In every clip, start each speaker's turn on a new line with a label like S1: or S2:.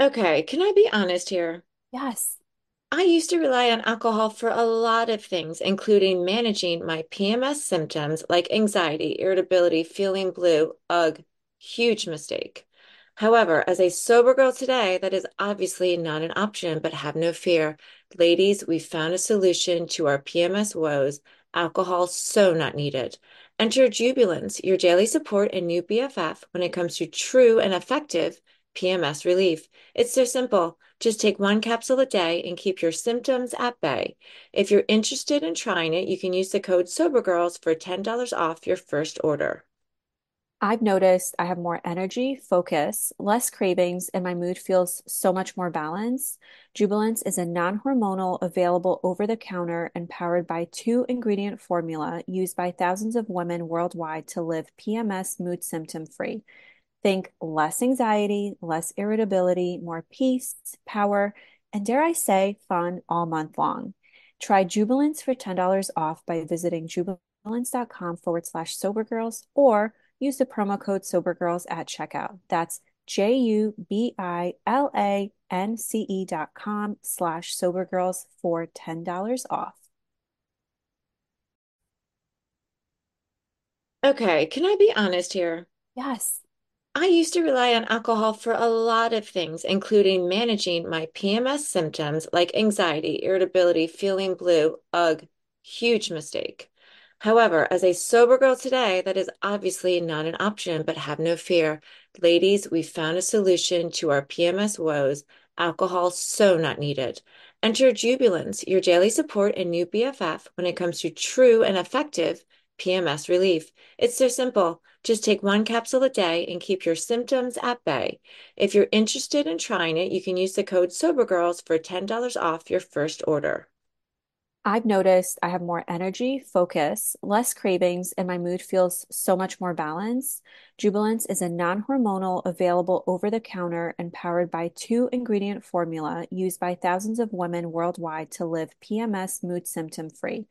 S1: Okay, can I be honest here?
S2: Yes,
S1: I used to rely on alcohol for a lot of things, including managing my PMS symptoms like anxiety, irritability, feeling blue. Ugh, huge mistake. However, as a sober girl today, that is obviously not an option, but have no fear. Ladies, we found a solution to our PMS woes. Alcohol so not needed. Enter Jubilance, your daily support and new BFF when it comes to true and effective PMS relief. It's so simple. Just take one capsule a day and keep your symptoms at bay. If you're interested in trying it, you can use the code SOBERGIRLS for $10 off your first order.
S2: I've noticed I have more energy, focus, less cravings, and my mood feels so much more balanced. Jubilance is a non-hormonal, available over the counter and powered by two ingredient formula used by thousands of women worldwide to live PMS mood symptom free. Think less anxiety, less irritability, more peace, power, and dare I say, fun all month long. Try Jubilance for $10 off by visiting jubilance.com forward slash sobergirls or use the promo code sobergirls at checkout. That's J U B I L A N C E dot com slash sobergirls for $10 off.
S1: Okay, can I be honest here?
S2: Yes.
S1: I used to rely on alcohol for a lot of things, including managing my PMS symptoms like anxiety, irritability, feeling blue. Ugh, huge mistake. However, as a sober girl today, that is obviously not an option, but have no fear. Ladies, we found a solution to our PMS woes. Alcohol so not needed. Enter Jubilance, your daily support and new BFF when it comes to true and effective PMS relief. It's so simple. Just take one capsule a day and keep your symptoms at bay. If you're interested in trying it, you can use the code SOBERGIRLS for $10 off your first order.
S2: I've noticed I have more energy, focus, less cravings, and my mood feels so much more balanced. Jubilance is a non-hormonal, available over the counter and powered by two ingredient formula used by thousands of women worldwide to live PMS mood symptom free.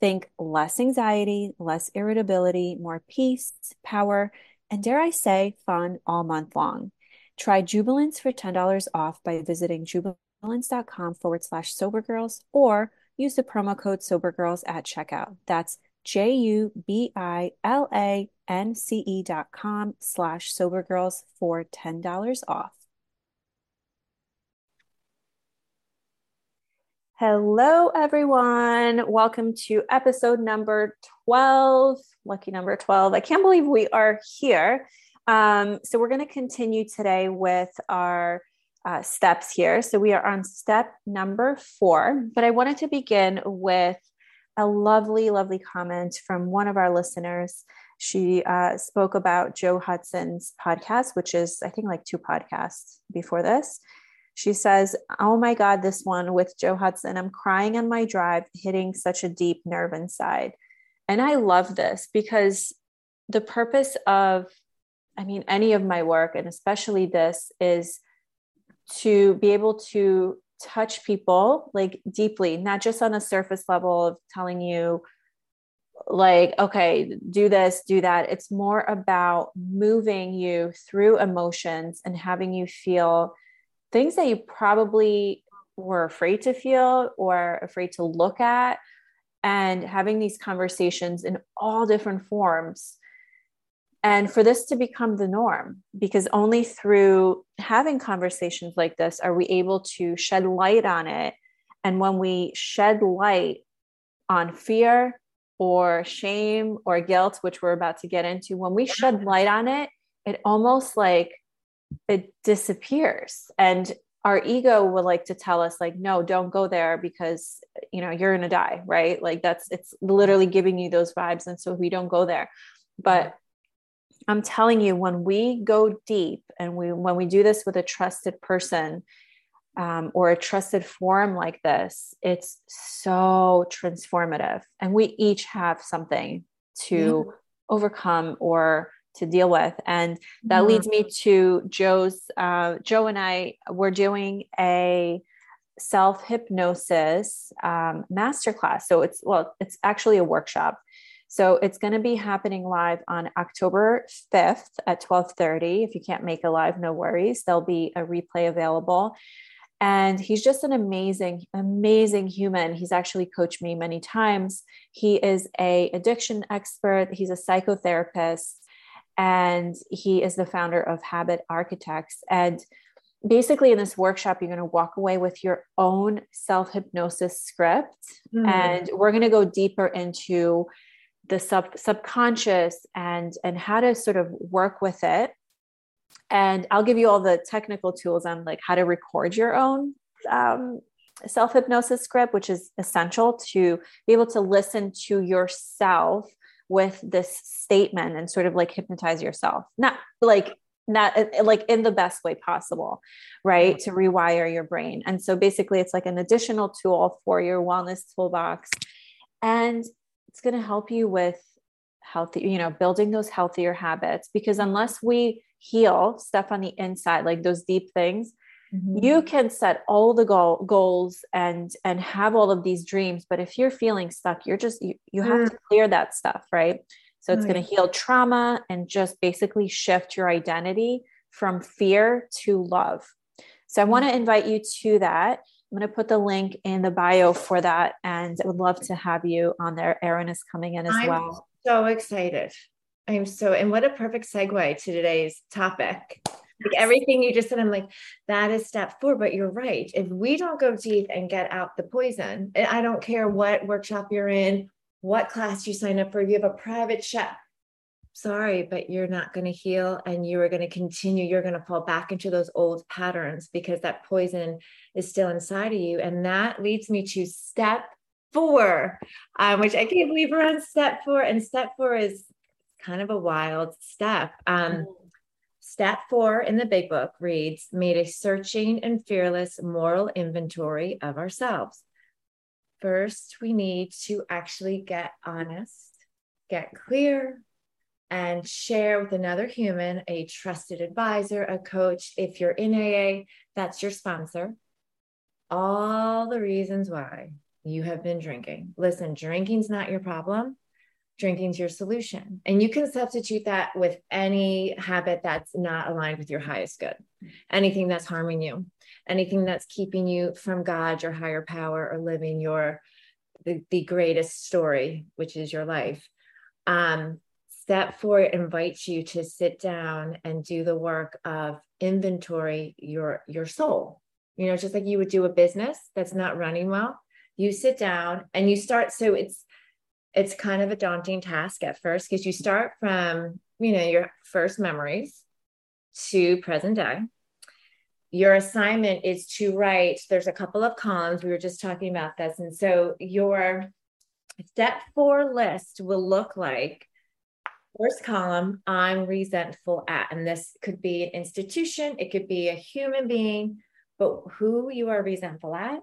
S2: Think less anxiety, less irritability, more peace, power, and dare I say, fun all month long. Try Jubilance for $10 off by visiting jubilance.com forward slash sobergirls or use the promo code SOBERGIRLS at checkout. That's J U B I L A N C E dot com slash SOBERGIRLS for $10 off. Hello, everyone. Welcome to episode number 12. Lucky number 12. I can't believe we are here. Um, so, we're going to continue today with our uh, steps here. So, we are on step number four, but I wanted to begin with a lovely, lovely comment from one of our listeners. She uh, spoke about Joe Hudson's podcast, which is, I think, like two podcasts before this. She says, Oh my God, this one with Joe Hudson. I'm crying on my drive, hitting such a deep nerve inside. And I love this because the purpose of, I mean, any of my work, and especially this, is to be able to touch people like deeply, not just on a surface level of telling you, like, okay, do this, do that. It's more about moving you through emotions and having you feel things that you probably were afraid to feel or afraid to look at and having these conversations in all different forms and for this to become the norm because only through having conversations like this are we able to shed light on it. And when we shed light on fear or shame or guilt which we're about to get into when we shed light on it it almost like it disappears. And our ego would like to tell us like no don't go there because you know you're to die right? Like that's it's literally giving you those vibes and so we don't go there. But i'm telling you when we go deep and we when we do this with a trusted person um, or a trusted forum like this it's so transformative. And we each have something to yeah. overcome or to deal with. And that mm-hmm. leads me to Joe's. Uh, Joe and I were doing a self hypnosis um, masterclass. So it's well, it's actually a workshop. So it's going to be happening live on October 5th at 12:30. If you can't make a live, no worries. There'll be a replay available. And he's just an amazing, amazing human. He's actually coached me many times. He is a addiction expert. He's a psychotherapist, and he is the founder of Habit Architects. And basically in this workshop you're going to walk away with your own self hypnosis script mm. and we're going to go deeper into the sub subconscious and and how to sort of work with it and i'll give you all the technical tools on like how to record your own um, self hypnosis script which is essential to be able to listen to yourself with this statement and sort of like hypnotize yourself not like not uh, like in the best way possible, right? To rewire your brain. And so basically, it's like an additional tool for your wellness toolbox. And it's going to help you with healthy, you know, building those healthier habits because unless we heal stuff on the inside, like those deep things, Mm-hmm. you can set all the goal, goals and and have all of these dreams but if you're feeling stuck you're just you, you have mm. to clear that stuff right so it's going to heal trauma and just basically shift your identity from fear to love. So I want to invite you to that. I'm going to put the link in the bio for that. And I would love to have you on there. Erinn is coming in as
S1: I'm
S2: well.
S1: So excited. I'm so, and what a perfect segue to today's topic. Like everything you just said, I'm like, that is step four, but you're right. If we don't go deep and get out the poison, and I don't care what workshop you're in, what class you sign up for, you have a private chef. Sorry, but you're not going to heal and you are going to continue. You're going to fall back into those old patterns because that poison is still inside of you. And that leads me to step four, um, which I can't believe we're on step four. And step four is kind of a wild step. Um, Step four in the big book reads Made a searching and fearless moral inventory of ourselves. First, we need to actually get honest, get clear, and share with another human, a trusted advisor, a coach. If you're in AA, that's your sponsor. All the reasons why you have been drinking. Listen, drinking's not your problem. Drinking's your solution. And you can substitute that with any habit that's not aligned with your highest good, anything that's harming you anything that's keeping you from God, your higher power, or living your the, the greatest story, which is your life. Um, step four invites you to sit down and do the work of inventory your your soul. You know, just like you would do a business that's not running well, you sit down and you start. So it's it's kind of a daunting task at first because you start from you know your first memories to present day. Your assignment is to write there's a couple of columns we were just talking about this and so your step four list will look like first column i'm resentful at and this could be an institution it could be a human being but who you are resentful at.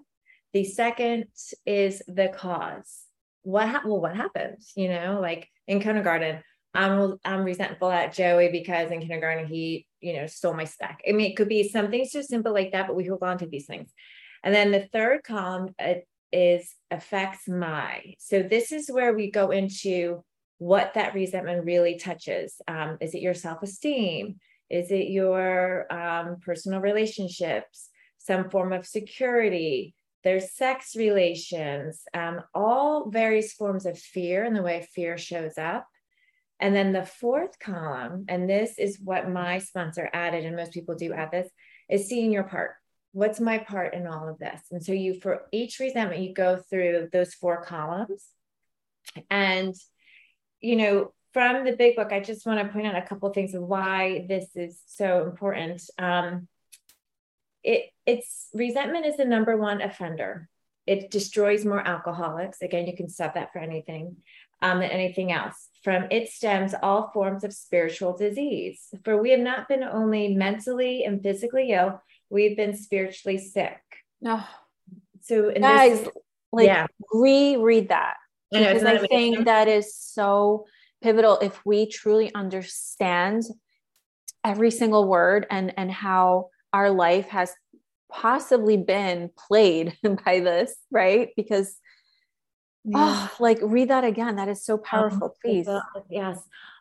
S1: The second is the cause what ha- well what happened you know like in kindergarten I'm I'm resentful at Joey because in kindergarten he, you know, stole my stack. I mean, it could be something so simple like that, but we hold on to these things. And then the third column uh, is affects my. So this is where we go into what that resentment really touches. Um, is it your self esteem? Is it your um, personal relationships? Some form of security? There's sex relations, um, all various forms of fear and the way fear shows up. And then the fourth column, and this is what my sponsor added, and most people do add this, is seeing your part. What's my part in all of this? And so you, for each resentment, you go through those four columns. And, you know, from the big book, I just want to point out a couple of things of why this is so important. Um, it, it's resentment is the number one offender. It destroys more alcoholics. Again, you can sub that for anything um, than anything else. From it stems all forms of spiritual disease. For we have not been only mentally and physically ill, we've been spiritually sick.
S2: No. So, guys, this, like, yeah. reread that. I know, because I think that is so pivotal if we truly understand every single word and and how our life has possibly been played by this right because Yeah. Oh, like read that again. That is so oh, powerful, oh, please.
S1: Yes.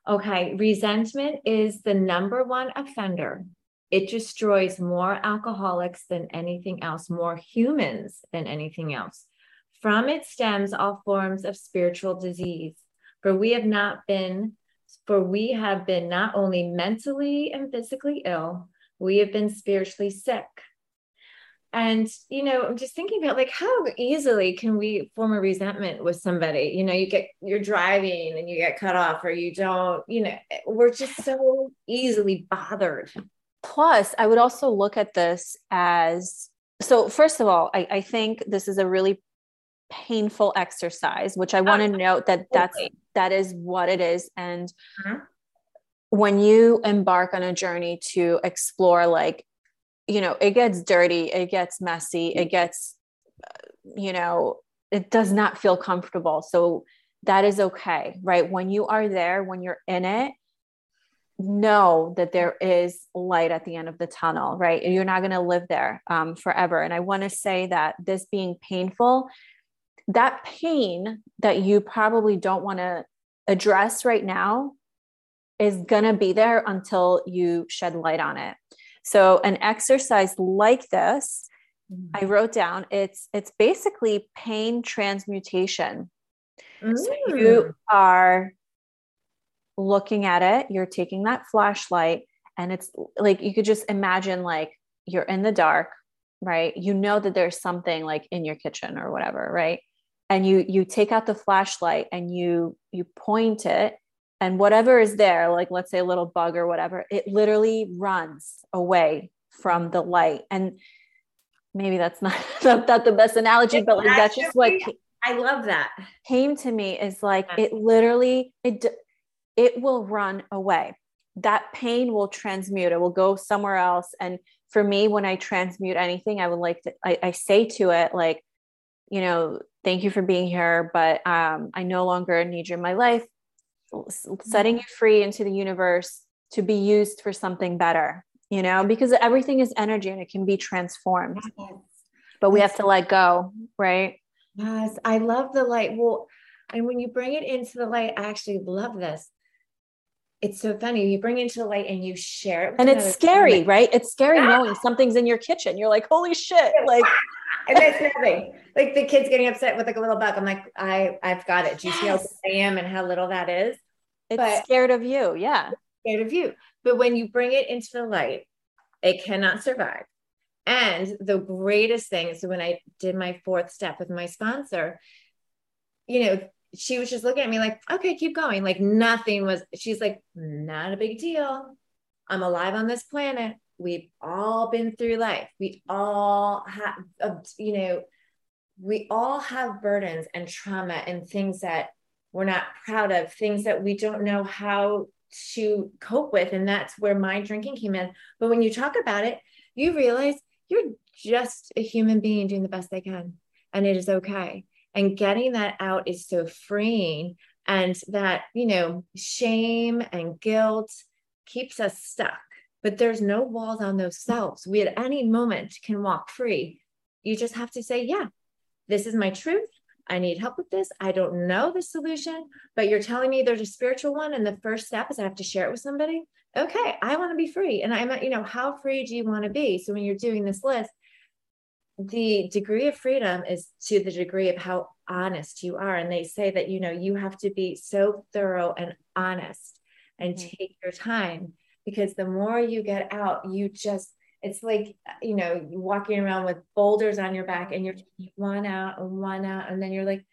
S1: Okay. Resentment is the number one offender. It destroys more alcoholics than anything else, more humans than anything else. From it stems all forms of spiritual disease. For we have not been, for we have been not only mentally and physically ill, we have been spiritually sick. And, you know, I'm just thinking about like how easily can we form a resentment with somebody? You know, you get, you're driving and you get cut off or you don't, you know, we're just so easily bothered.
S2: Plus, I would also look at this as so, first of all, I, I think this is a really painful exercise, which I want to oh, note that that's, that is what it is. And mm-hmm. When you embark on a journey to explore like you know it gets dirty it gets messy it gets you know it does not feel comfortable. So that is okay right? When you are there when you're in it know that there is light at the end of the tunnel right? You're not going to live there um, forever. And i want to say that this being painful that pain that you probably don't want to address right now is going to be there until you shed light on it so an exercise like this, mm-hmm. I wrote down it's it's basically pain transmutation. Mm. So you are looking at it, you're taking that flashlight and it's like you could just imagine like you're in the dark, right? You know that there's something like in your kitchen or whatever, right? And you you take out the flashlight and you you point it and whatever is there like let's say a little bug or whatever it literally runs away from the light. And maybe that's not not the best analogy but like that's just what
S1: i love that.
S2: came to me is like it literally it it will run away. That pain will transmute. It will go somewhere else. And for me when i transmute anything i would like to i, I say to it like you know thank you for being here but um, i no longer need you in my life setting you free into the universe to be used for something better you know because everything is energy and it can be transformed. Yes. but we have to let go right?
S1: Yes. I love the light. Well and when you bring it into the light i actually love this. It's so funny. You bring it into the light and you share it
S2: and it's scary person. right? It's scary yeah. knowing something's in your kitchen. You're like holy shit like
S1: and that's nothing. Like the kids getting upset with like a little bug. I'm like, I I've got it. Do you see how I am and how little that is?
S2: It's but scared of you. Yeah.
S1: Scared of you. But when you bring it into the light, it cannot survive. And the greatest thing is when I did my fourth step with my sponsor, you know, she was just looking at me like, okay, keep going. Like nothing was, she's like, not a big deal. I'm alive on this planet. We've all been through life. We all have, uh, you know, we all have burdens and trauma and things that we're not proud of, things that we don't know how to cope with. And that's where my drinking came in. But when you talk about it, you realize you're just a human being doing the best they can, and it is okay. And getting that out is so freeing. And that, you know, shame and guilt keeps us stuck. But there's no walls on those selves. We at any moment can walk free. You just have to say, yeah, this is my truth. I need help with this. I don't know the solution, but you're telling me there's a spiritual one. And the first step is I have to share it with somebody. Okay, I want to be free. And I'm, you know, how free do you want to be? So when you're doing this list, the degree of freedom is to the degree of how honest you are. And they say that, you know, you have to be so thorough and honest and mm-hmm. take your time because the more you get out, you just, it's like you know walking around with boulders on your back and you're one out and one out and then you're like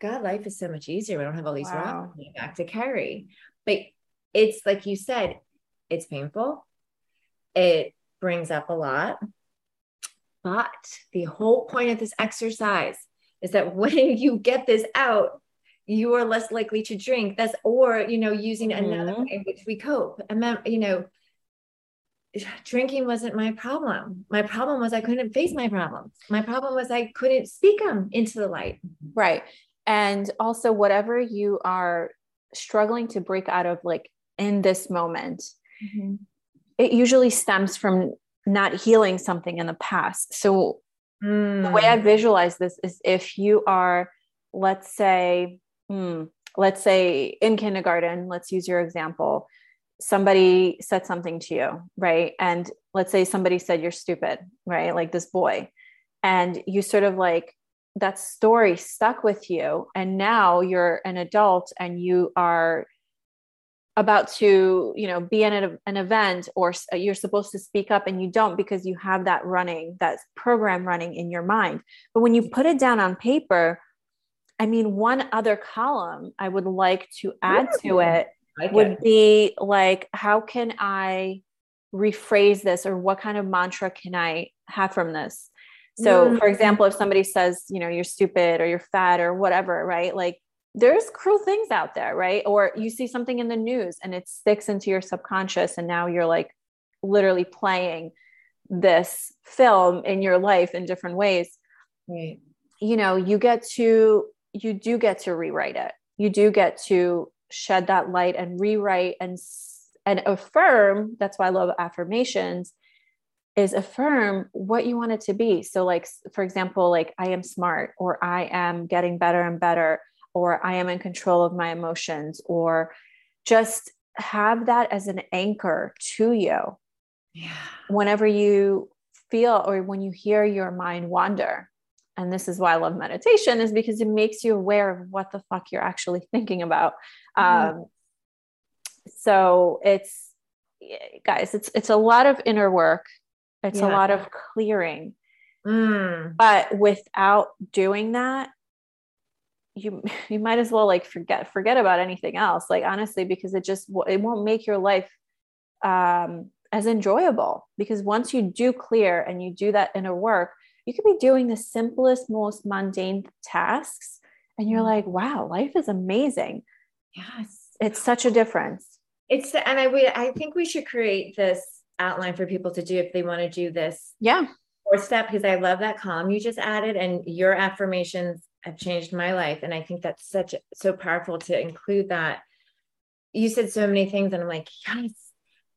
S1: god life is so much easier. We don't have all these wow. rocks on back to carry. But it's like you said it's painful. It brings up a lot. But the whole point of this exercise is that when you get this out you are less likely to drink that's or you know using mm-hmm. another way in which we cope and then you know drinking wasn't my problem. My problem was I couldn't face my problems. My problem was I couldn't speak them into the light.
S2: Right. And also, whatever you are struggling to break out of, like in this moment, mm-hmm. it usually stems from not healing something in the past. So, mm. the way I mm. visualize this is if you are let's say, hmm, let's say in kindergarten, let's use your example. Somebody said something to you, right? And let's say somebody said you're stupid, right? Like this boy. And you sort of like that story stuck with you. And now you're an adult and you are about to you know be in an, an event or you're supposed to speak up and you don't because you have that running that program running in your mind but when you put it down on paper i mean one other column i would like to add to it like would it. be like how can i rephrase this or what kind of mantra can i have from this so mm. for example if somebody says you know you're stupid or you're fat or whatever right like there's cruel things out there, right? Or you see something in the news and it sticks into your subconscious, and now you're like literally playing this film in your life in different ways. Right. You know, you get to, you do get to rewrite it. You do get to shed that light and rewrite and and affirm. That's why I love affirmations is affirm what you want it to be. So, like, for example, like I am smart or I am getting better and better or I am in control of my emotions, or just have that as an anchor to you. Yeah. Whenever you feel or when you hear your mind wander. And this is why I love meditation, is because it makes you aware of what the fuck you're actually thinking about. Mm-hmm. Um, so it's guys, it's it's a lot of inner work. It's yeah. a lot of clearing. Mm. But without doing that, you you might as well like forget forget about anything else like honestly because it just it won't make your life um as enjoyable because once you do clear and you do that inner work you could be doing the simplest most mundane tasks and you're mm-hmm. like wow life is amazing
S1: yes
S2: it's such a difference
S1: it's and i we i think we should create this outline for people to do if they want to do this
S2: yeah
S1: fourth step because i love that column you just added and your affirmations have changed my life. And I think that's such so powerful to include that. You said so many things, and I'm like, yes,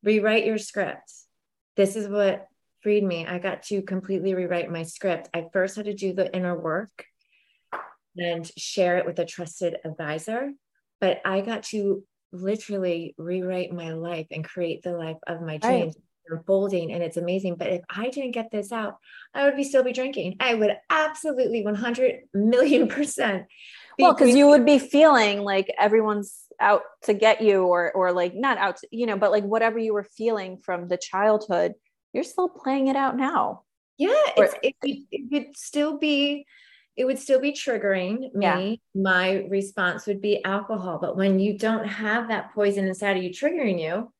S1: rewrite your script. This is what freed me. I got to completely rewrite my script. I first had to do the inner work and share it with a trusted advisor, but I got to literally rewrite my life and create the life of my dreams. Right unfolding and it's amazing. But if I didn't get this out, I would be still be drinking. I would absolutely 100 million percent.
S2: Be well, because you would be feeling like everyone's out to get you, or or like not out, to, you know, but like whatever you were feeling from the childhood, you're still playing it out now.
S1: Yeah, or, it, it would still be it would still be triggering me. Yeah. My response would be alcohol. But when you don't have that poison inside of you triggering you,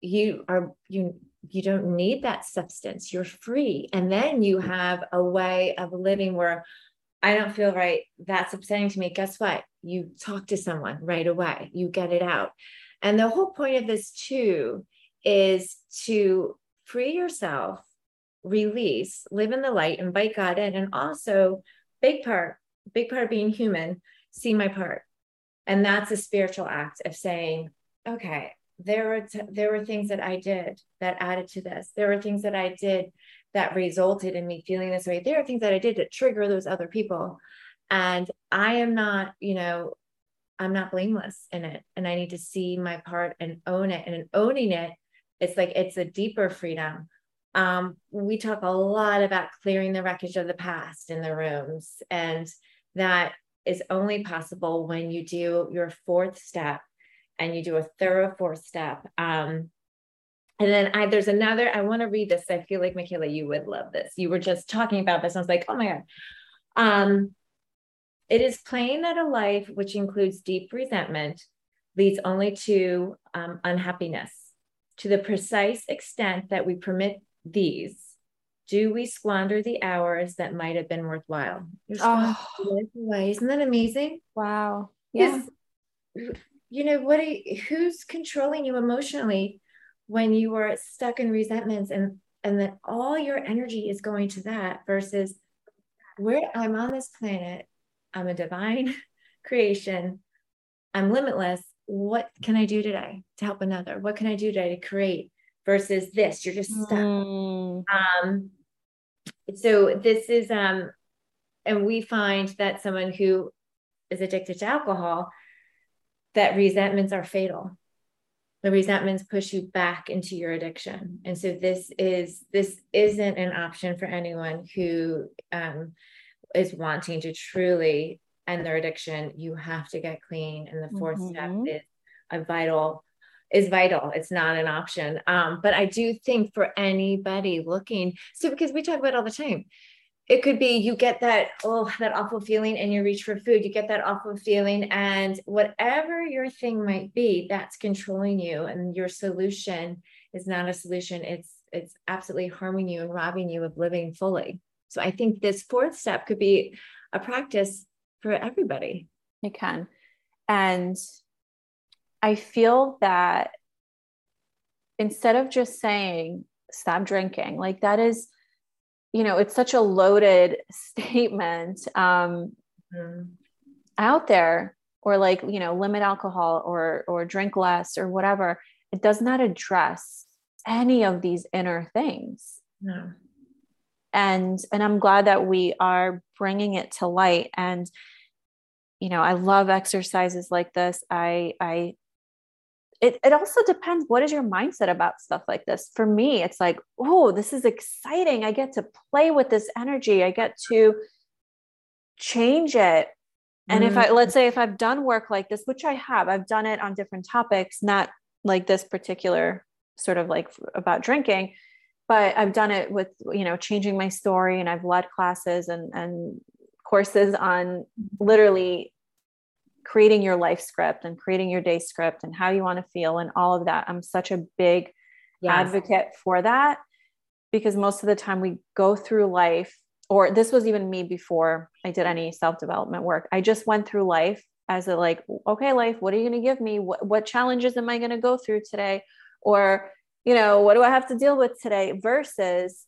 S1: you are you you don't need that substance you're free and then you have a way of living where i don't feel right that's upsetting to me guess what you talk to someone right away you get it out and the whole point of this too is to free yourself release live in the light invite god in and also big part big part of being human see my part and that's a spiritual act of saying okay there were t- there were things that I did that added to this. There were things that I did that resulted in me feeling this way. There are things that I did to trigger those other people, and I am not, you know, I'm not blameless in it, and I need to see my part and own it. And in owning it, it's like it's a deeper freedom. Um, we talk a lot about clearing the wreckage of the past in the rooms, and that is only possible when you do your fourth step and you do a thorough fourth step. Um, and then I, there's another, I want to read this. I feel like, Michaela, you would love this. You were just talking about this. I was like, oh my God. Um, it is plain that a life which includes deep resentment leads only to um, unhappiness. To the precise extent that we permit these, do we squander the hours that might have been worthwhile? Oh. Isn't that amazing?
S2: Wow. Yeah
S1: you know what you, who's controlling you emotionally when you are stuck in resentments and and that all your energy is going to that versus where I'm on this planet, I'm a divine creation, I'm limitless. What can I do today to help another? What can I do today to create versus this? You're just stuck. Mm. Um, so this is um, and we find that someone who is addicted to alcohol, that resentments are fatal. The resentments push you back into your addiction. And so this is this isn't an option for anyone who um, is wanting to truly end their addiction. You have to get clean. And the 4th mm-hmm. step is a vital is vital. It's not an option. Um, but I do think for anybody looking, so because we talk about all the time, it could be you get that oh that awful feeling and you reach for food you get that awful feeling and whatever your thing might be that's controlling you and your solution is not a solution it's it's absolutely harming you and robbing you of living fully so i think this fourth step could be a practice for everybody
S2: it can and i feel that instead of just saying stop drinking like that is you know it's such a loaded statement um, mm. out there or like you know limit alcohol or or drink less or whatever it does not address any of these inner things no. And and i'm glad that we are bringing it to light. And you know i love exercises like this. I i it, it also depends what is your mindset about stuff like this? For me it's like oh this is exciting. I get to play with this energy. I get to change it. And mm-hmm. if i let's say if i've done work like this which i have i've done it on different topics not like this particular sort of like about drinking but i've done it with you know changing my story and i've led classes and and courses on literally creating your life script and creating your day script and how you want to feel and all of that. I'm such a big yes. advocate for that because most of the time we go through life, or this was even me before I did any self development work. I just went through life as a like, okay, life, what are you going to give me? What, what challenges am I going to go through today? Or, you know, what do I have to deal with today? Versus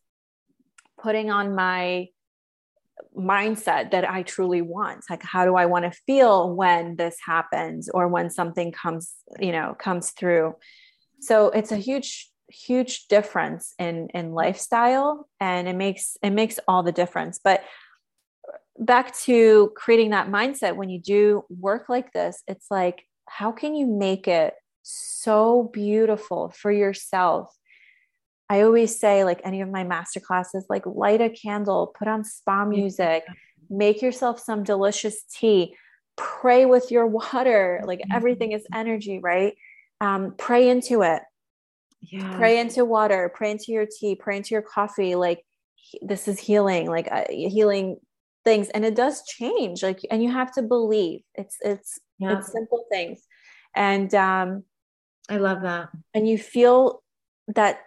S2: putting on my mindset that I truly want. Like, how do I want to feel when this happens or when something comes, you know, comes through? So it's a huge, huge difference in in lifestyle, and it makes it makes all the difference. But back to creating that mindset when you do work like this, it's like, how can you make it so beautiful for yourself I always say, like any of my master classes, like light a candle, put on spa music, make yourself some delicious tea, pray with your water. Like mm-hmm. everything is energy, right? Um, pray into it. Yeah. Pray into water, pray into your tea, pray into your coffee. Like this is healing, like uh, healing things. And it does change. Like, and you have to believe it's, it's, yeah. it's simple things. And, um,
S1: I love that.
S2: And you feel that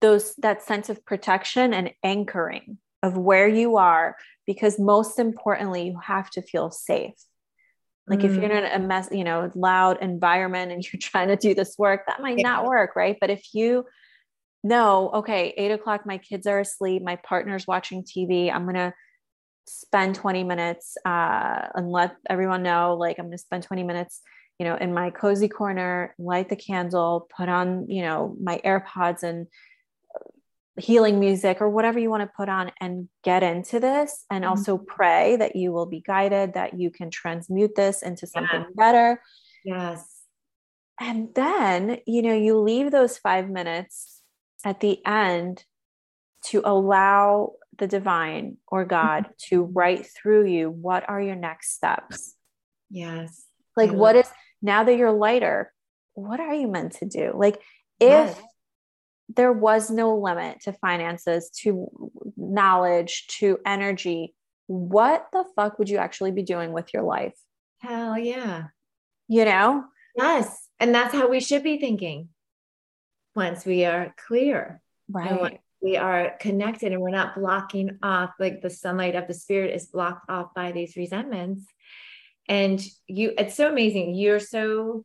S2: those that sense of protection and anchoring of where you are because most importantly you have to feel safe like mm. if you're mm. in a mess you know loud environment and you're trying to do this work that might yeah. not work right but if you know okay eight o'clock my kids are asleep my partner's watching tv i'm gonna spend 20 minutes uh, and let everyone know like i'm gonna spend 20 minutes you know in my cozy corner light the candle put on you know my airpods and healing music or whatever you want to put on and get into this and mm-hmm. also pray that you will be guided that you can transmute this into something yeah. better
S1: yes
S2: and then you know you leave those 5 minutes at the end to allow the divine or god mm-hmm. to write through you what are your next steps
S1: yes
S2: like what is now that you're lighter what are you meant to do like if yes there was no limit to finances, to knowledge, to energy. What the fuck would you actually be doing with your life?
S1: Hell yeah.
S2: You know?
S1: Yes. And that's how we should be thinking once we are clear.
S2: Right.
S1: we are connected and we're not blocking off, like the sunlight of the spirit is blocked off by these resentments. And you, it's so amazing. You're so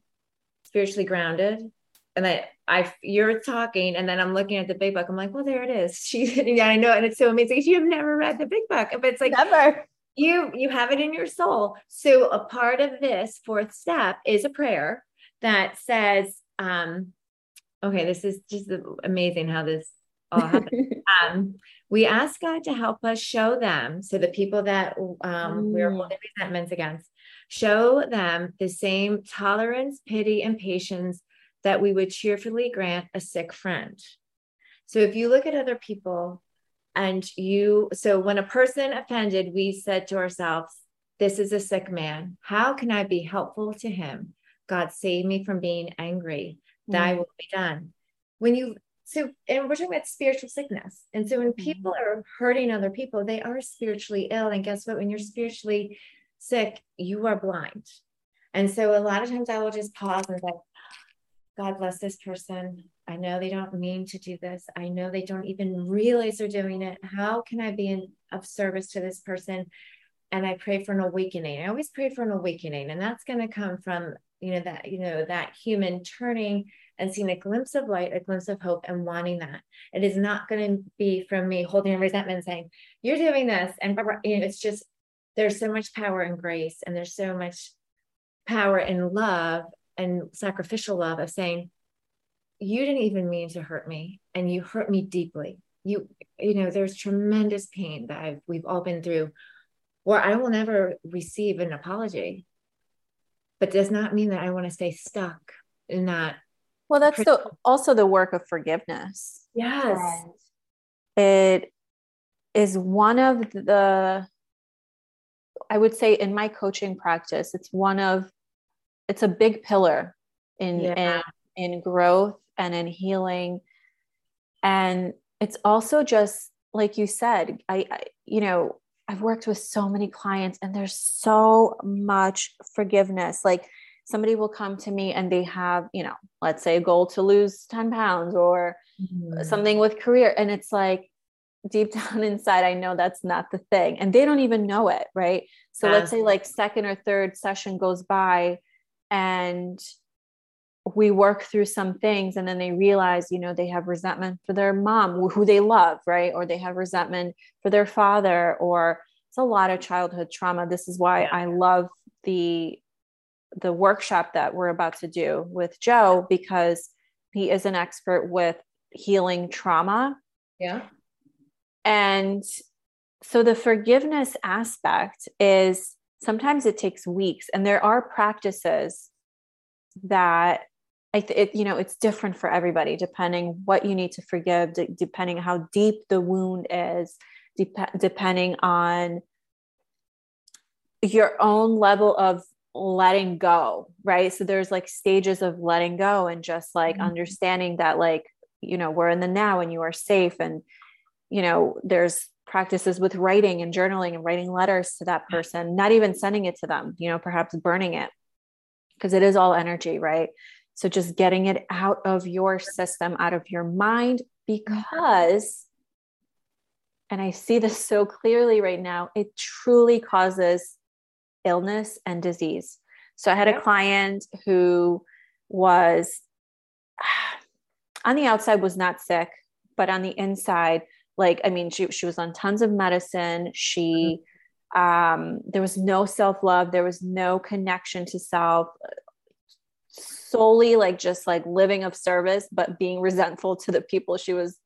S1: spiritually grounded and then I you're talking, and then I'm looking at the big book. I'm like, well, there it is. She, yeah, I know, and it's so amazing. You've never read the big book, but it's like
S2: never.
S1: You you have it in your soul. So a part of this fourth step is a prayer that says, um, okay, this is just amazing how this all happened. um, we ask God to help us show them, so the people that um, mm. we're holding resentments against, Show them the same tolerance, pity, and patience that we would cheerfully grant a sick friend. So if you look at other people and you, so when a person offended, we said to ourselves, This is a sick man. How can I be helpful to him? God save me from being angry. Thy mm. will be done. When you so and we're talking about spiritual sickness and so when mm-hmm. people are hurting other people they are spiritually ill and guess what when you're spiritually sick you are blind. And so a lot of times i will just pause and say god bless this person. I know they don't mean to do this. I know they don't even realize they're doing it. How can i be in, of service to this person? And i pray for an awakening. I always pray for an awakening. And that's going to come from you know that you know that human turning and seeing a glimpse of light, a glimpse of hope, and wanting that. It is not going to be from me holding a resentment saying, You're doing this. And you know, it's just, there's so much power and grace, and there's so much power in love and sacrificial love of saying, You didn't even mean to hurt me, and you hurt me deeply. You, you know, there's tremendous pain that I've, we've all been through where I will never receive an apology, but does not mean that I want to stay stuck in that
S2: well, that's the also the work of forgiveness.
S1: Yes.
S2: And it is one of the I would say in my coaching practice, it's one of it's a big pillar in yeah. in, in growth and in healing. And it's also just like you said, I, I you know, I've worked with so many clients and there's so much forgiveness. Like somebody will come to me and they have, you know, let's say a goal to lose 10 pounds or mm-hmm. something with career. And it's like deep down inside, I know that's not the thing. And they don't even know it. Right. So let's say like second or third session goes by and we work through some things and then they realize you know they have resentment for their mom who they love right or they have resentment for their father or it's a lot of childhood trauma this is why i love the the workshop that we're about to do with Joe because he is an expert with healing trauma.
S1: Yeah.
S2: And so the forgiveness aspect is sometimes it takes weeks and there are practices that it, you know it's different for everybody depending what you need to forgive d- depending how deep the wound is dep- depending on your own level of letting go right so there's like stages of letting go and just like mm-hmm. understanding that like you know we're in the now and you are safe and you know there's practices with writing and journaling and writing letters to that person not even sending it to them you know perhaps burning it. Because it is all energy right? So just getting it out of your system out of your mind mm-hmm. because and i see this so clearly right now it truly causes illness and disease. So I had a client who was on the outside was not sick, but on the inside, like I mean, she she was on tons of medicine. She um there was no self-love, there was no connection to self. Solely like just like living of service but being resentful to the people she was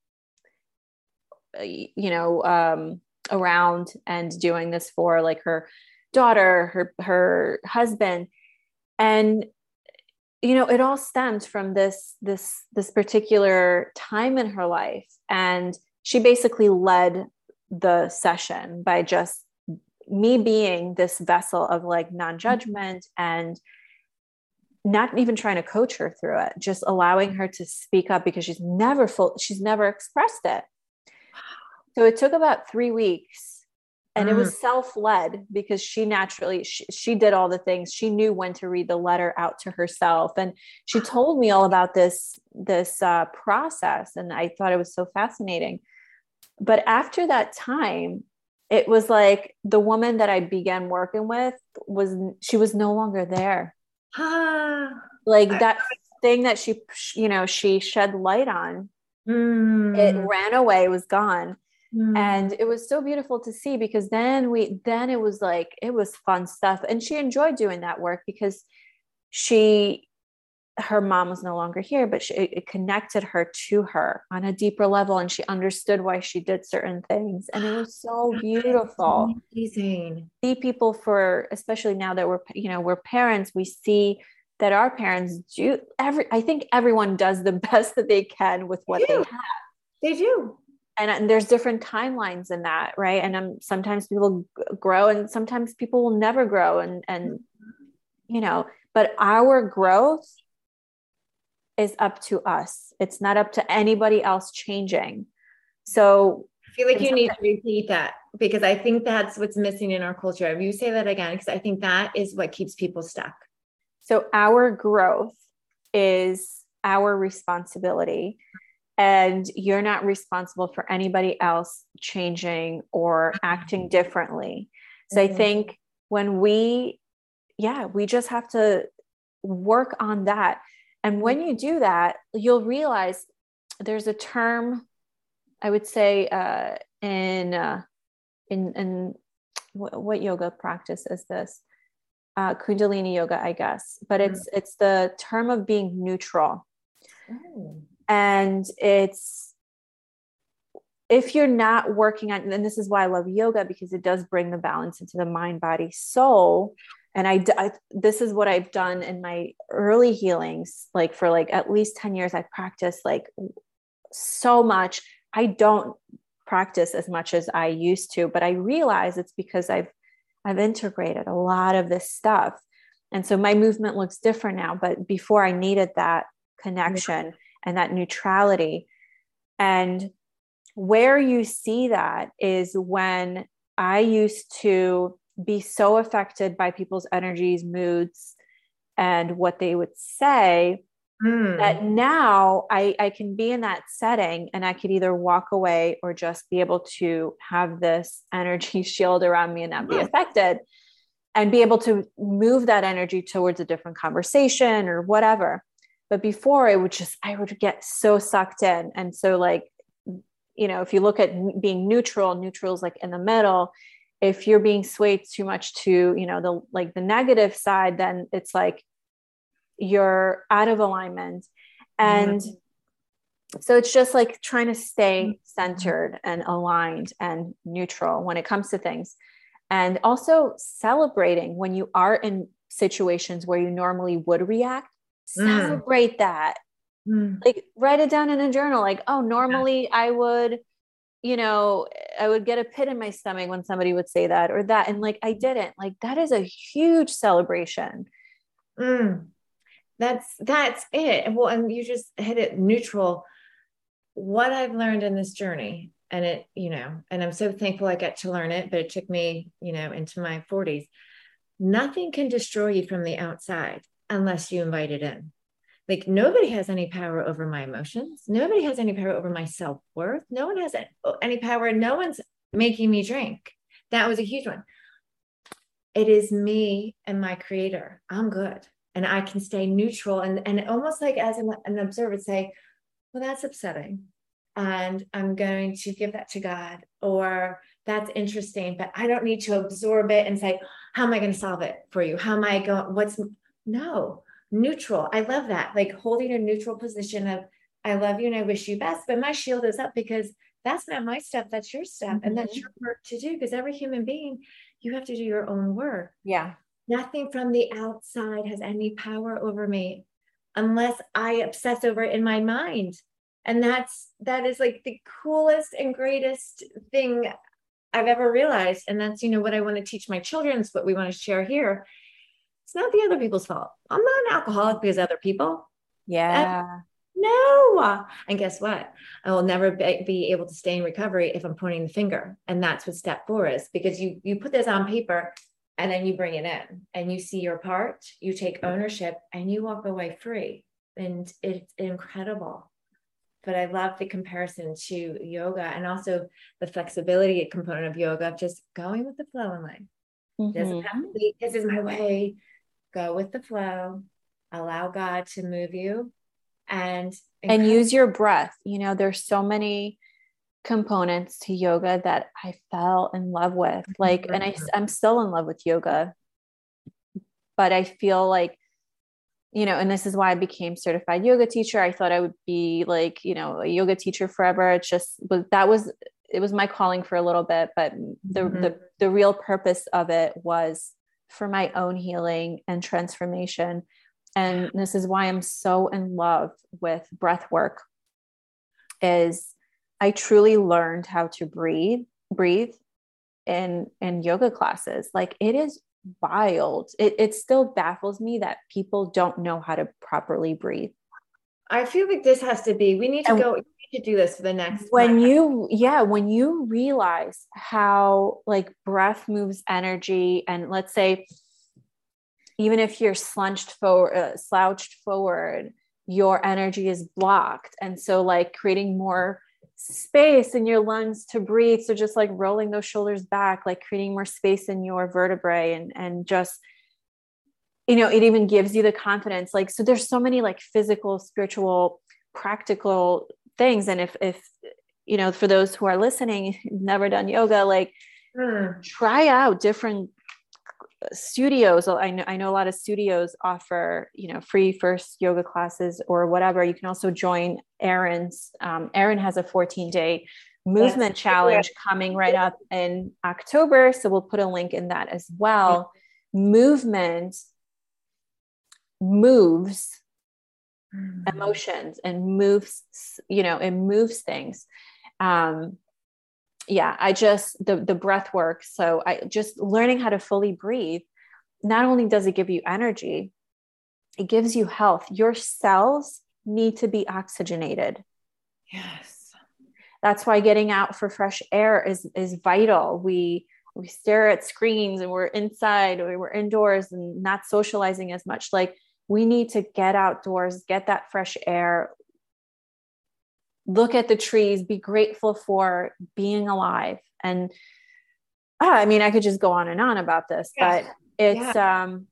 S2: uh, you know um around and doing this for like her daughter, her her husband, and you know it all stems from this this this particular time in her life, and she basically led the session by just me being this vessel of like non-judgment and not even trying to coach her through it just allowing her to speak up because she's never full she's never expressed it so it took about three weeks and mm. it was mm. self-led because she naturally she, she, did all the things she knew when to read the letter out to herself and she told me all about this this uh, process and i thought it was so fascinating but after that time it was like the woman that i began working with was she was no longer there like that thing that she you know she shed light on mm. it ran away was gone Mm. And it was so beautiful to see because then we then it was like it was fun stuff and she enjoyed doing that work because she her mom was no longer here, but she, it connected her to her on a deeper level, and she understood why she did certain things, and it was so beautiful.
S1: Amazing.
S2: See people for, especially now that we're, you know, we're parents, we see that our parents do every. I think everyone does the best that they can with what they, they have.
S1: They do.
S2: And, and, there's different timelines in that, right? And um, sometimes people grow, and sometimes people will never grow, and and you know, but our growth is up to us. It's not up to anybody else changing. So
S1: I feel like you need to repeat that because I think that's what's missing in our culture. If you say that again, because I think that is what keeps people stuck.
S2: So our growth is our responsibility. And you're not responsible for anybody else changing or acting differently. So mm-hmm. I think when we, yeah, we just have to work on that and when you do that, you'll realize there's a term, I would say, uh, in uh, in in what, what yoga practice is this? Uh, Kundalini yoga, I guess, but it's mm. it's the term of being neutral, oh. and it's if you're not working on, and this is why I love yoga because it does bring the balance into the mind, body, soul and I, I, this is what i've done in my early healings like for like at least 10 years i've practiced like so much. I don't practice as much as i used to but i realize it's because i've i've integrated a lot of this stuff. And so my movement looks different now but before i needed that connection and that neutrality. And where you see that is when i used to be so affected by people's energies, moods, and what they would say mm. that now I, I can be in that setting and I could either walk away or just be able to have this energy shield around me and not be affected and be able to move that energy towards a different conversation or whatever. But before it would just, I would get so sucked in. And so, like, you know, if you look at being neutral, neutral is like in the middle if you're being swayed too much to you know the like the negative side then it's like you're out of alignment and mm-hmm. so it's just like trying to stay mm-hmm. centered and aligned and neutral when it comes to things and also celebrating when you are in situations where you normally would react mm. celebrate mm. that mm. like write it down in a journal like oh normally yeah. i would you know, I would get a pit in my stomach when somebody would say that or that. And like, I didn't. Like, that is a huge celebration.
S1: Mm, that's that's it. Well, and you just hit it neutral. What I've learned in this journey, and it, you know, and I'm so thankful I got to learn it, but it took me, you know, into my 40s. Nothing can destroy you from the outside unless you invite it in. Like nobody has any power over my emotions. Nobody has any power over my self worth. No one has any power. No one's making me drink. That was a huge one. It is me and my creator. I'm good. And I can stay neutral and, and almost like as an, an observer say, well, that's upsetting. And I'm going to give that to God. Or that's interesting, but I don't need to absorb it and say, how am I going to solve it for you? How am I going? What's no? Neutral. I love that. Like holding a neutral position of I love you and I wish you best, but my shield is up because that's not my stuff. That's your stuff. Mm-hmm. And that's mm-hmm. your work to do. Because every human being, you have to do your own work.
S2: Yeah.
S1: Nothing from the outside has any power over me unless I obsess over it in my mind. And that's that is like the coolest and greatest thing I've ever realized. And that's, you know, what I want to teach my children. It's what we want to share here it's not the other people's fault. I'm not an alcoholic because other people.
S2: Yeah.
S1: And no. And guess what? I will never be able to stay in recovery if I'm pointing the finger. And that's what step four is because you you put this on paper and then you bring it in and you see your part, you take ownership and you walk away free. And it's incredible. But I love the comparison to yoga and also the flexibility component of yoga of just going with the flow in life. Mm-hmm. Doesn't have to be, this is my way go with the flow, allow God to move you and
S2: and use your breath. You know, there's so many components to yoga that I fell in love with. Like, and I, I'm still in love with yoga, but I feel like you know, and this is why I became certified yoga teacher. I thought I would be like, you know, a yoga teacher forever. It's just, but that was, it was my calling for a little bit, but the, mm-hmm. the, the real purpose of it was for my own healing and transformation. And this is why I'm so in love with breath work is I truly learned how to breathe, breathe in in yoga classes. Like it is wild. It, it still baffles me that people don't know how to properly breathe.
S1: I feel like this has to be, we need to and go, to do this for the next.
S2: When you, yeah, when you realize how like breath moves energy, and let's say, even if you're slunched forward, uh, slouched forward, your energy is blocked. And so, like, creating more space in your lungs to breathe. So just like rolling those shoulders back, like creating more space in your vertebrae and and just you know, it even gives you the confidence. Like so there's so many like physical, spiritual, practical things. And if if you know, for those who are listening, never done yoga, like mm. try out different studios. I know i know a lot of studios offer you know free first yoga classes or whatever. You can also join Erinn's um, Erinn has a 14 day movement That's challenge coming right up in october. So we'll put a link in that as well. Movement moves mm. emotions and moves you know it moves things. Um yeah i just the the breath work. So i just learning how to fully breathe not only does it give you energy it gives you health. Your cells need to be oxygenated.
S1: Yes.
S2: That's why getting out for fresh air is is vital. We we stare at screens and we're inside or we're indoors and not socializing as much. Like we need to get outdoors get that fresh air look at the trees, be grateful for being alive. And ah, I mean, I could just go on and on about this, but it's yeah. um,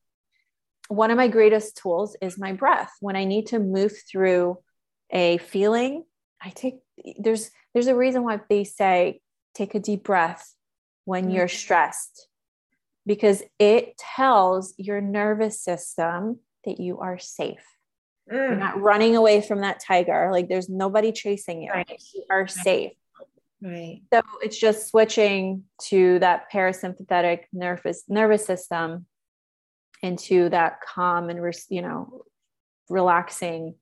S2: one of my greatest tools is my breath. When I need to move through a feeling, I take there's there's a reason why they say take a deep breath when mm-hmm. you're stressed because it tells your nervous system that you are safe. Mm. You're not running away from that tiger. Like there's nobody chasing you. Right. You are safe.
S1: Right.
S2: So it's just switching to that parasympathetic nervous nervous system into that calm and you know relaxing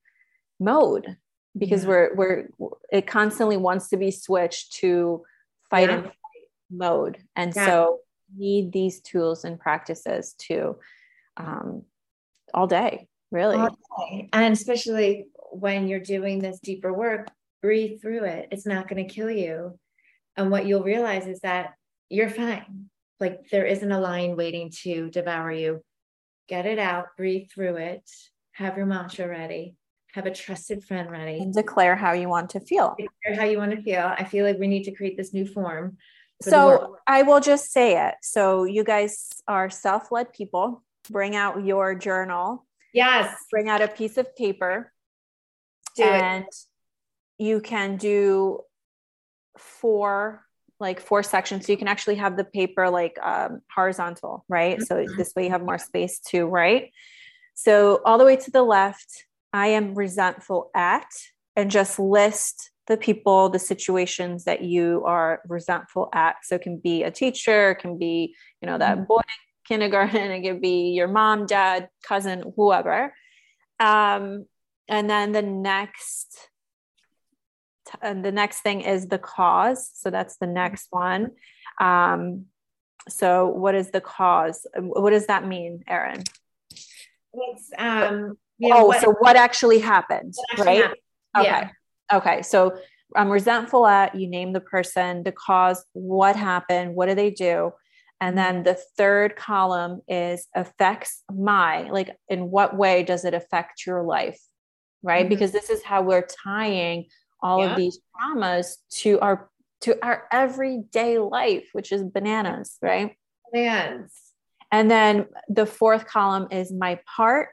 S2: mode because yeah. we're we're it constantly wants to be switched to fight yeah. and fight mode and yeah. so need these tools and practices to um, all day really.
S1: Okay. and especially when you're doing this deeper work breathe through it. It's not going to kill you. And what you'll realize is that you're fine. Like there isn't a lion waiting to devour you. Get it out breathe through it have your mantra ready have a trusted friend ready.
S2: And declare how you want to feel.
S1: Declare how you want to feel. I feel like we need to create this new form
S2: so i will just say it. So you guys are self-led people bring out your journal
S1: Yes.
S2: Bring out a piece of paper.
S1: Do
S2: and it. you can do four like four sections so you can actually have the paper like um, horizontal right mm-hmm. so this way you have more space to write so all the way to the left i am resentful at and just list the people the situations that you are resentful at so it can be a teacher it can be you know that mm-hmm. Kindergarten it could be your mom dad cousin whoever. Um, and then the next and the next thing is the cause. So that's the next one. Um, so what is the cause? What does that mean Erinn?
S1: It's um
S2: you know, oh what, so what actually happened what actually right? happened. okay yeah. okay. So i'm resentful at you name the person the cause what happened what do they do and then the third column is affects my, like, in what way does it affect your life? Right. Mm-hmm. Because this is how we're tying all yeah. of these traumas to our to our everyday life, which is bananas, right?
S1: Bananas.
S2: And then the fourth column is my part.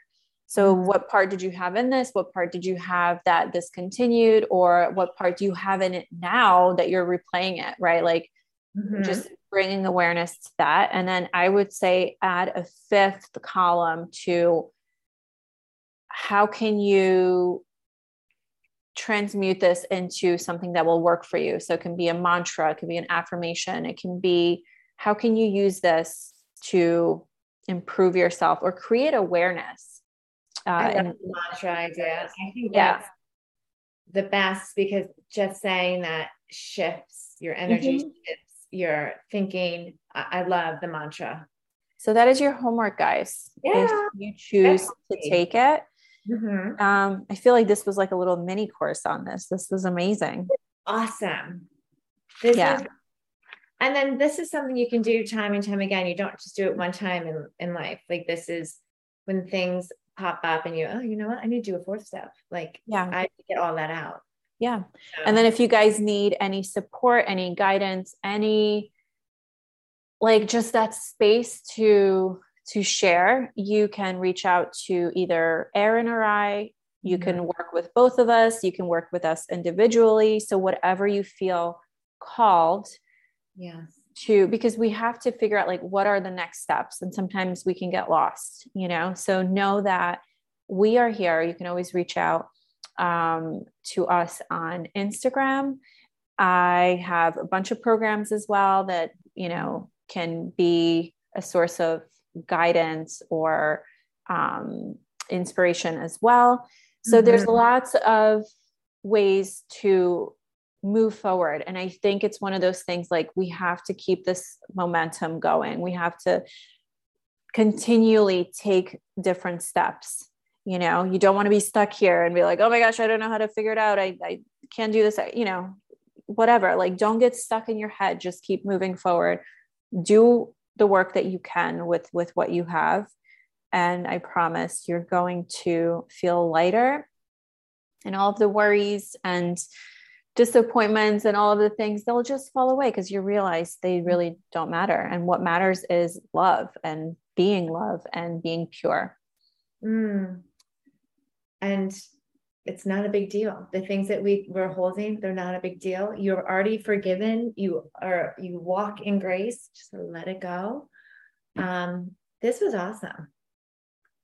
S2: So, mm-hmm. what part did you have in this? What part did you have that discontinued? Or what part do you have in it now that you're replaying it, right? Like, mm-hmm. just bringing awareness to that. And then I would say add a fifth column to how can you transmute this into something that will work for you so it can be a mantra it can be an affirmation it can be how can you use this to improve yourself or create awareness
S1: uh, I love and, mantra idea i think yeah. that's the best because just saying that shifts your energy mm-hmm. shifts your thinking I, I love the mantra
S2: so that is your homework, guys. Yeah. If you choose Definitely. to take it. Mm-hmm. Um, I feel like this was like a little mini course on this. This was amazing.
S1: Awesome. This yeah. Is, and then this is something you can do time and time again. You don't just do it one time in, in life. Like this is when things pop up and you, oh, you know what? I need to do a fourth step. Like, yeah, I get all that out.
S2: Yeah. And then if you guys need any support, any guidance, any like just that space to to share you can reach out to either Erinn or I. You mm-hmm. can work with both of us. You can work with us individually. So whatever you feel called
S1: yes.
S2: to because we have to figure out like what are the next steps? And sometimes we can get lost you know? So know that we are here. You can always reach out um, to us on instagram i have a bunch of programs as well that you know can be a source of guidance or um, inspiration as well. So mm-hmm. there's lots of ways to move forward. And I think it's one of those things like we have to keep this momentum going. We have to continually take different steps. You know, you don't want to be stuck here and be like, oh my gosh, I don't know how to figure it out. I, I can't do this. You know, whatever. Like, don't get stuck in your head. Just keep moving forward do the work that you can with with what you have and i promise you're going to feel lighter and all of the worries and disappointments and all of the things they'll just fall away because you realize they really don't matter and what matters is love and being love and being pure
S1: mm. And it's not a big deal. The things that we were holding, they're not a big deal. You're already forgiven. You are you walk in grace. Just let it go. Um, this was awesome.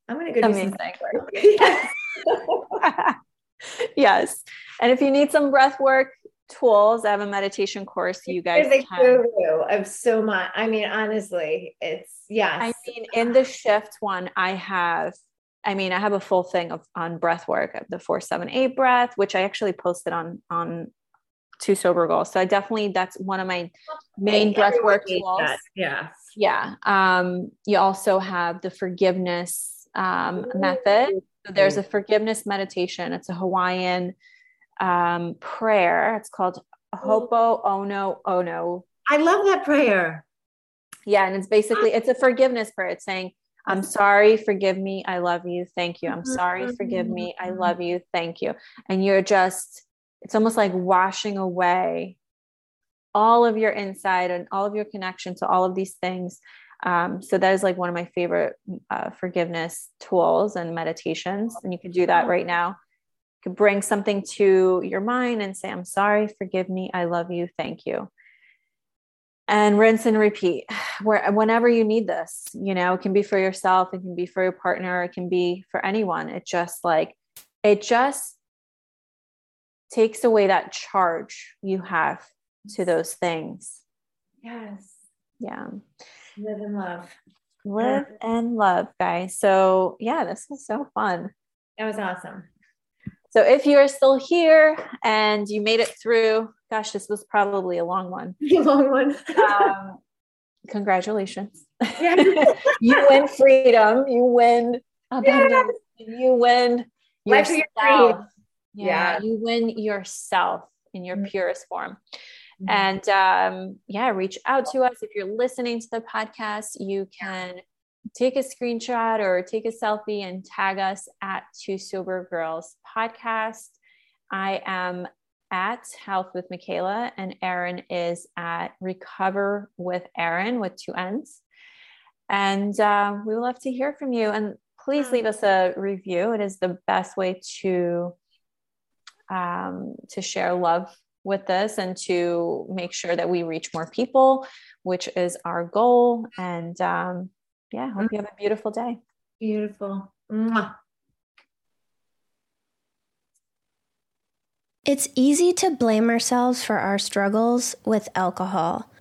S1: I'm gonna go Amazing. some
S2: yes. yes. And if you need some breath work tools, I have a meditation course. You guys There's
S1: can. guru of so much. I mean, honestly, it's yes.
S2: I mean, in the shift one, I have I mean, I have a full thing of on breath work, the four seven eight breath, which I actually posted on on two sober girls. So I definitely that's one of my main breath work tools.
S1: Yeah.
S2: Yeah. Um, you also have the forgiveness um, method. So there's a forgiveness meditation. It's a Hawaiian um, prayer. It's called Ho'oponopono.
S1: I love that prayer.
S2: Yeah, and it's basically it's a forgiveness prayer. It's saying I'm sorry, forgive me, I love you, thank you. I'm sorry, forgive me, I mm-hmm. love you, thank you. And you're just, it's almost like washing away all of your inside and all of your connection to all of these things. Um, so that is like one of my favorite uh, forgiveness tools and meditations. And you can do that right now. You can bring something to your mind and say, I'm sorry, forgive me, I love you, thank you and rinse and repeat. Where whenever you need this you know it can be for yourself it can be for your partner it can be for anyone. It just like it just takes away that charge you have to those things.
S1: Yes.
S2: Yeah.
S1: Live and love.
S2: Live and love guys. So yeah this was so fun.
S1: That was awesome
S2: so if you are still here and you made it through, gosh, this was probably a long one.
S1: A long one. um,
S2: congratulations. Yeah. you win freedom. You win abundance. Yeah. You win yourself. Yeah, yeah, You win yourself in your mm-hmm. purest form. Mm-hmm. And um, yeah, reach out to us. If you're listening to the podcast, you can take a screenshot or take a selfie and tag us at Two Sober Girls Podcast. I am at Health with Michaela, and Erinn is at Recover with Erinn with two N's. And uh, we would love to hear from you. And please leave us a review. It is the best way to um, to share love with this and to make sure that we reach more people, which is our goal. And um, yeah, hope mm. you have a beautiful day.
S1: Beautiful. Mwah.
S3: It's easy to blame ourselves for our struggles with alcohol.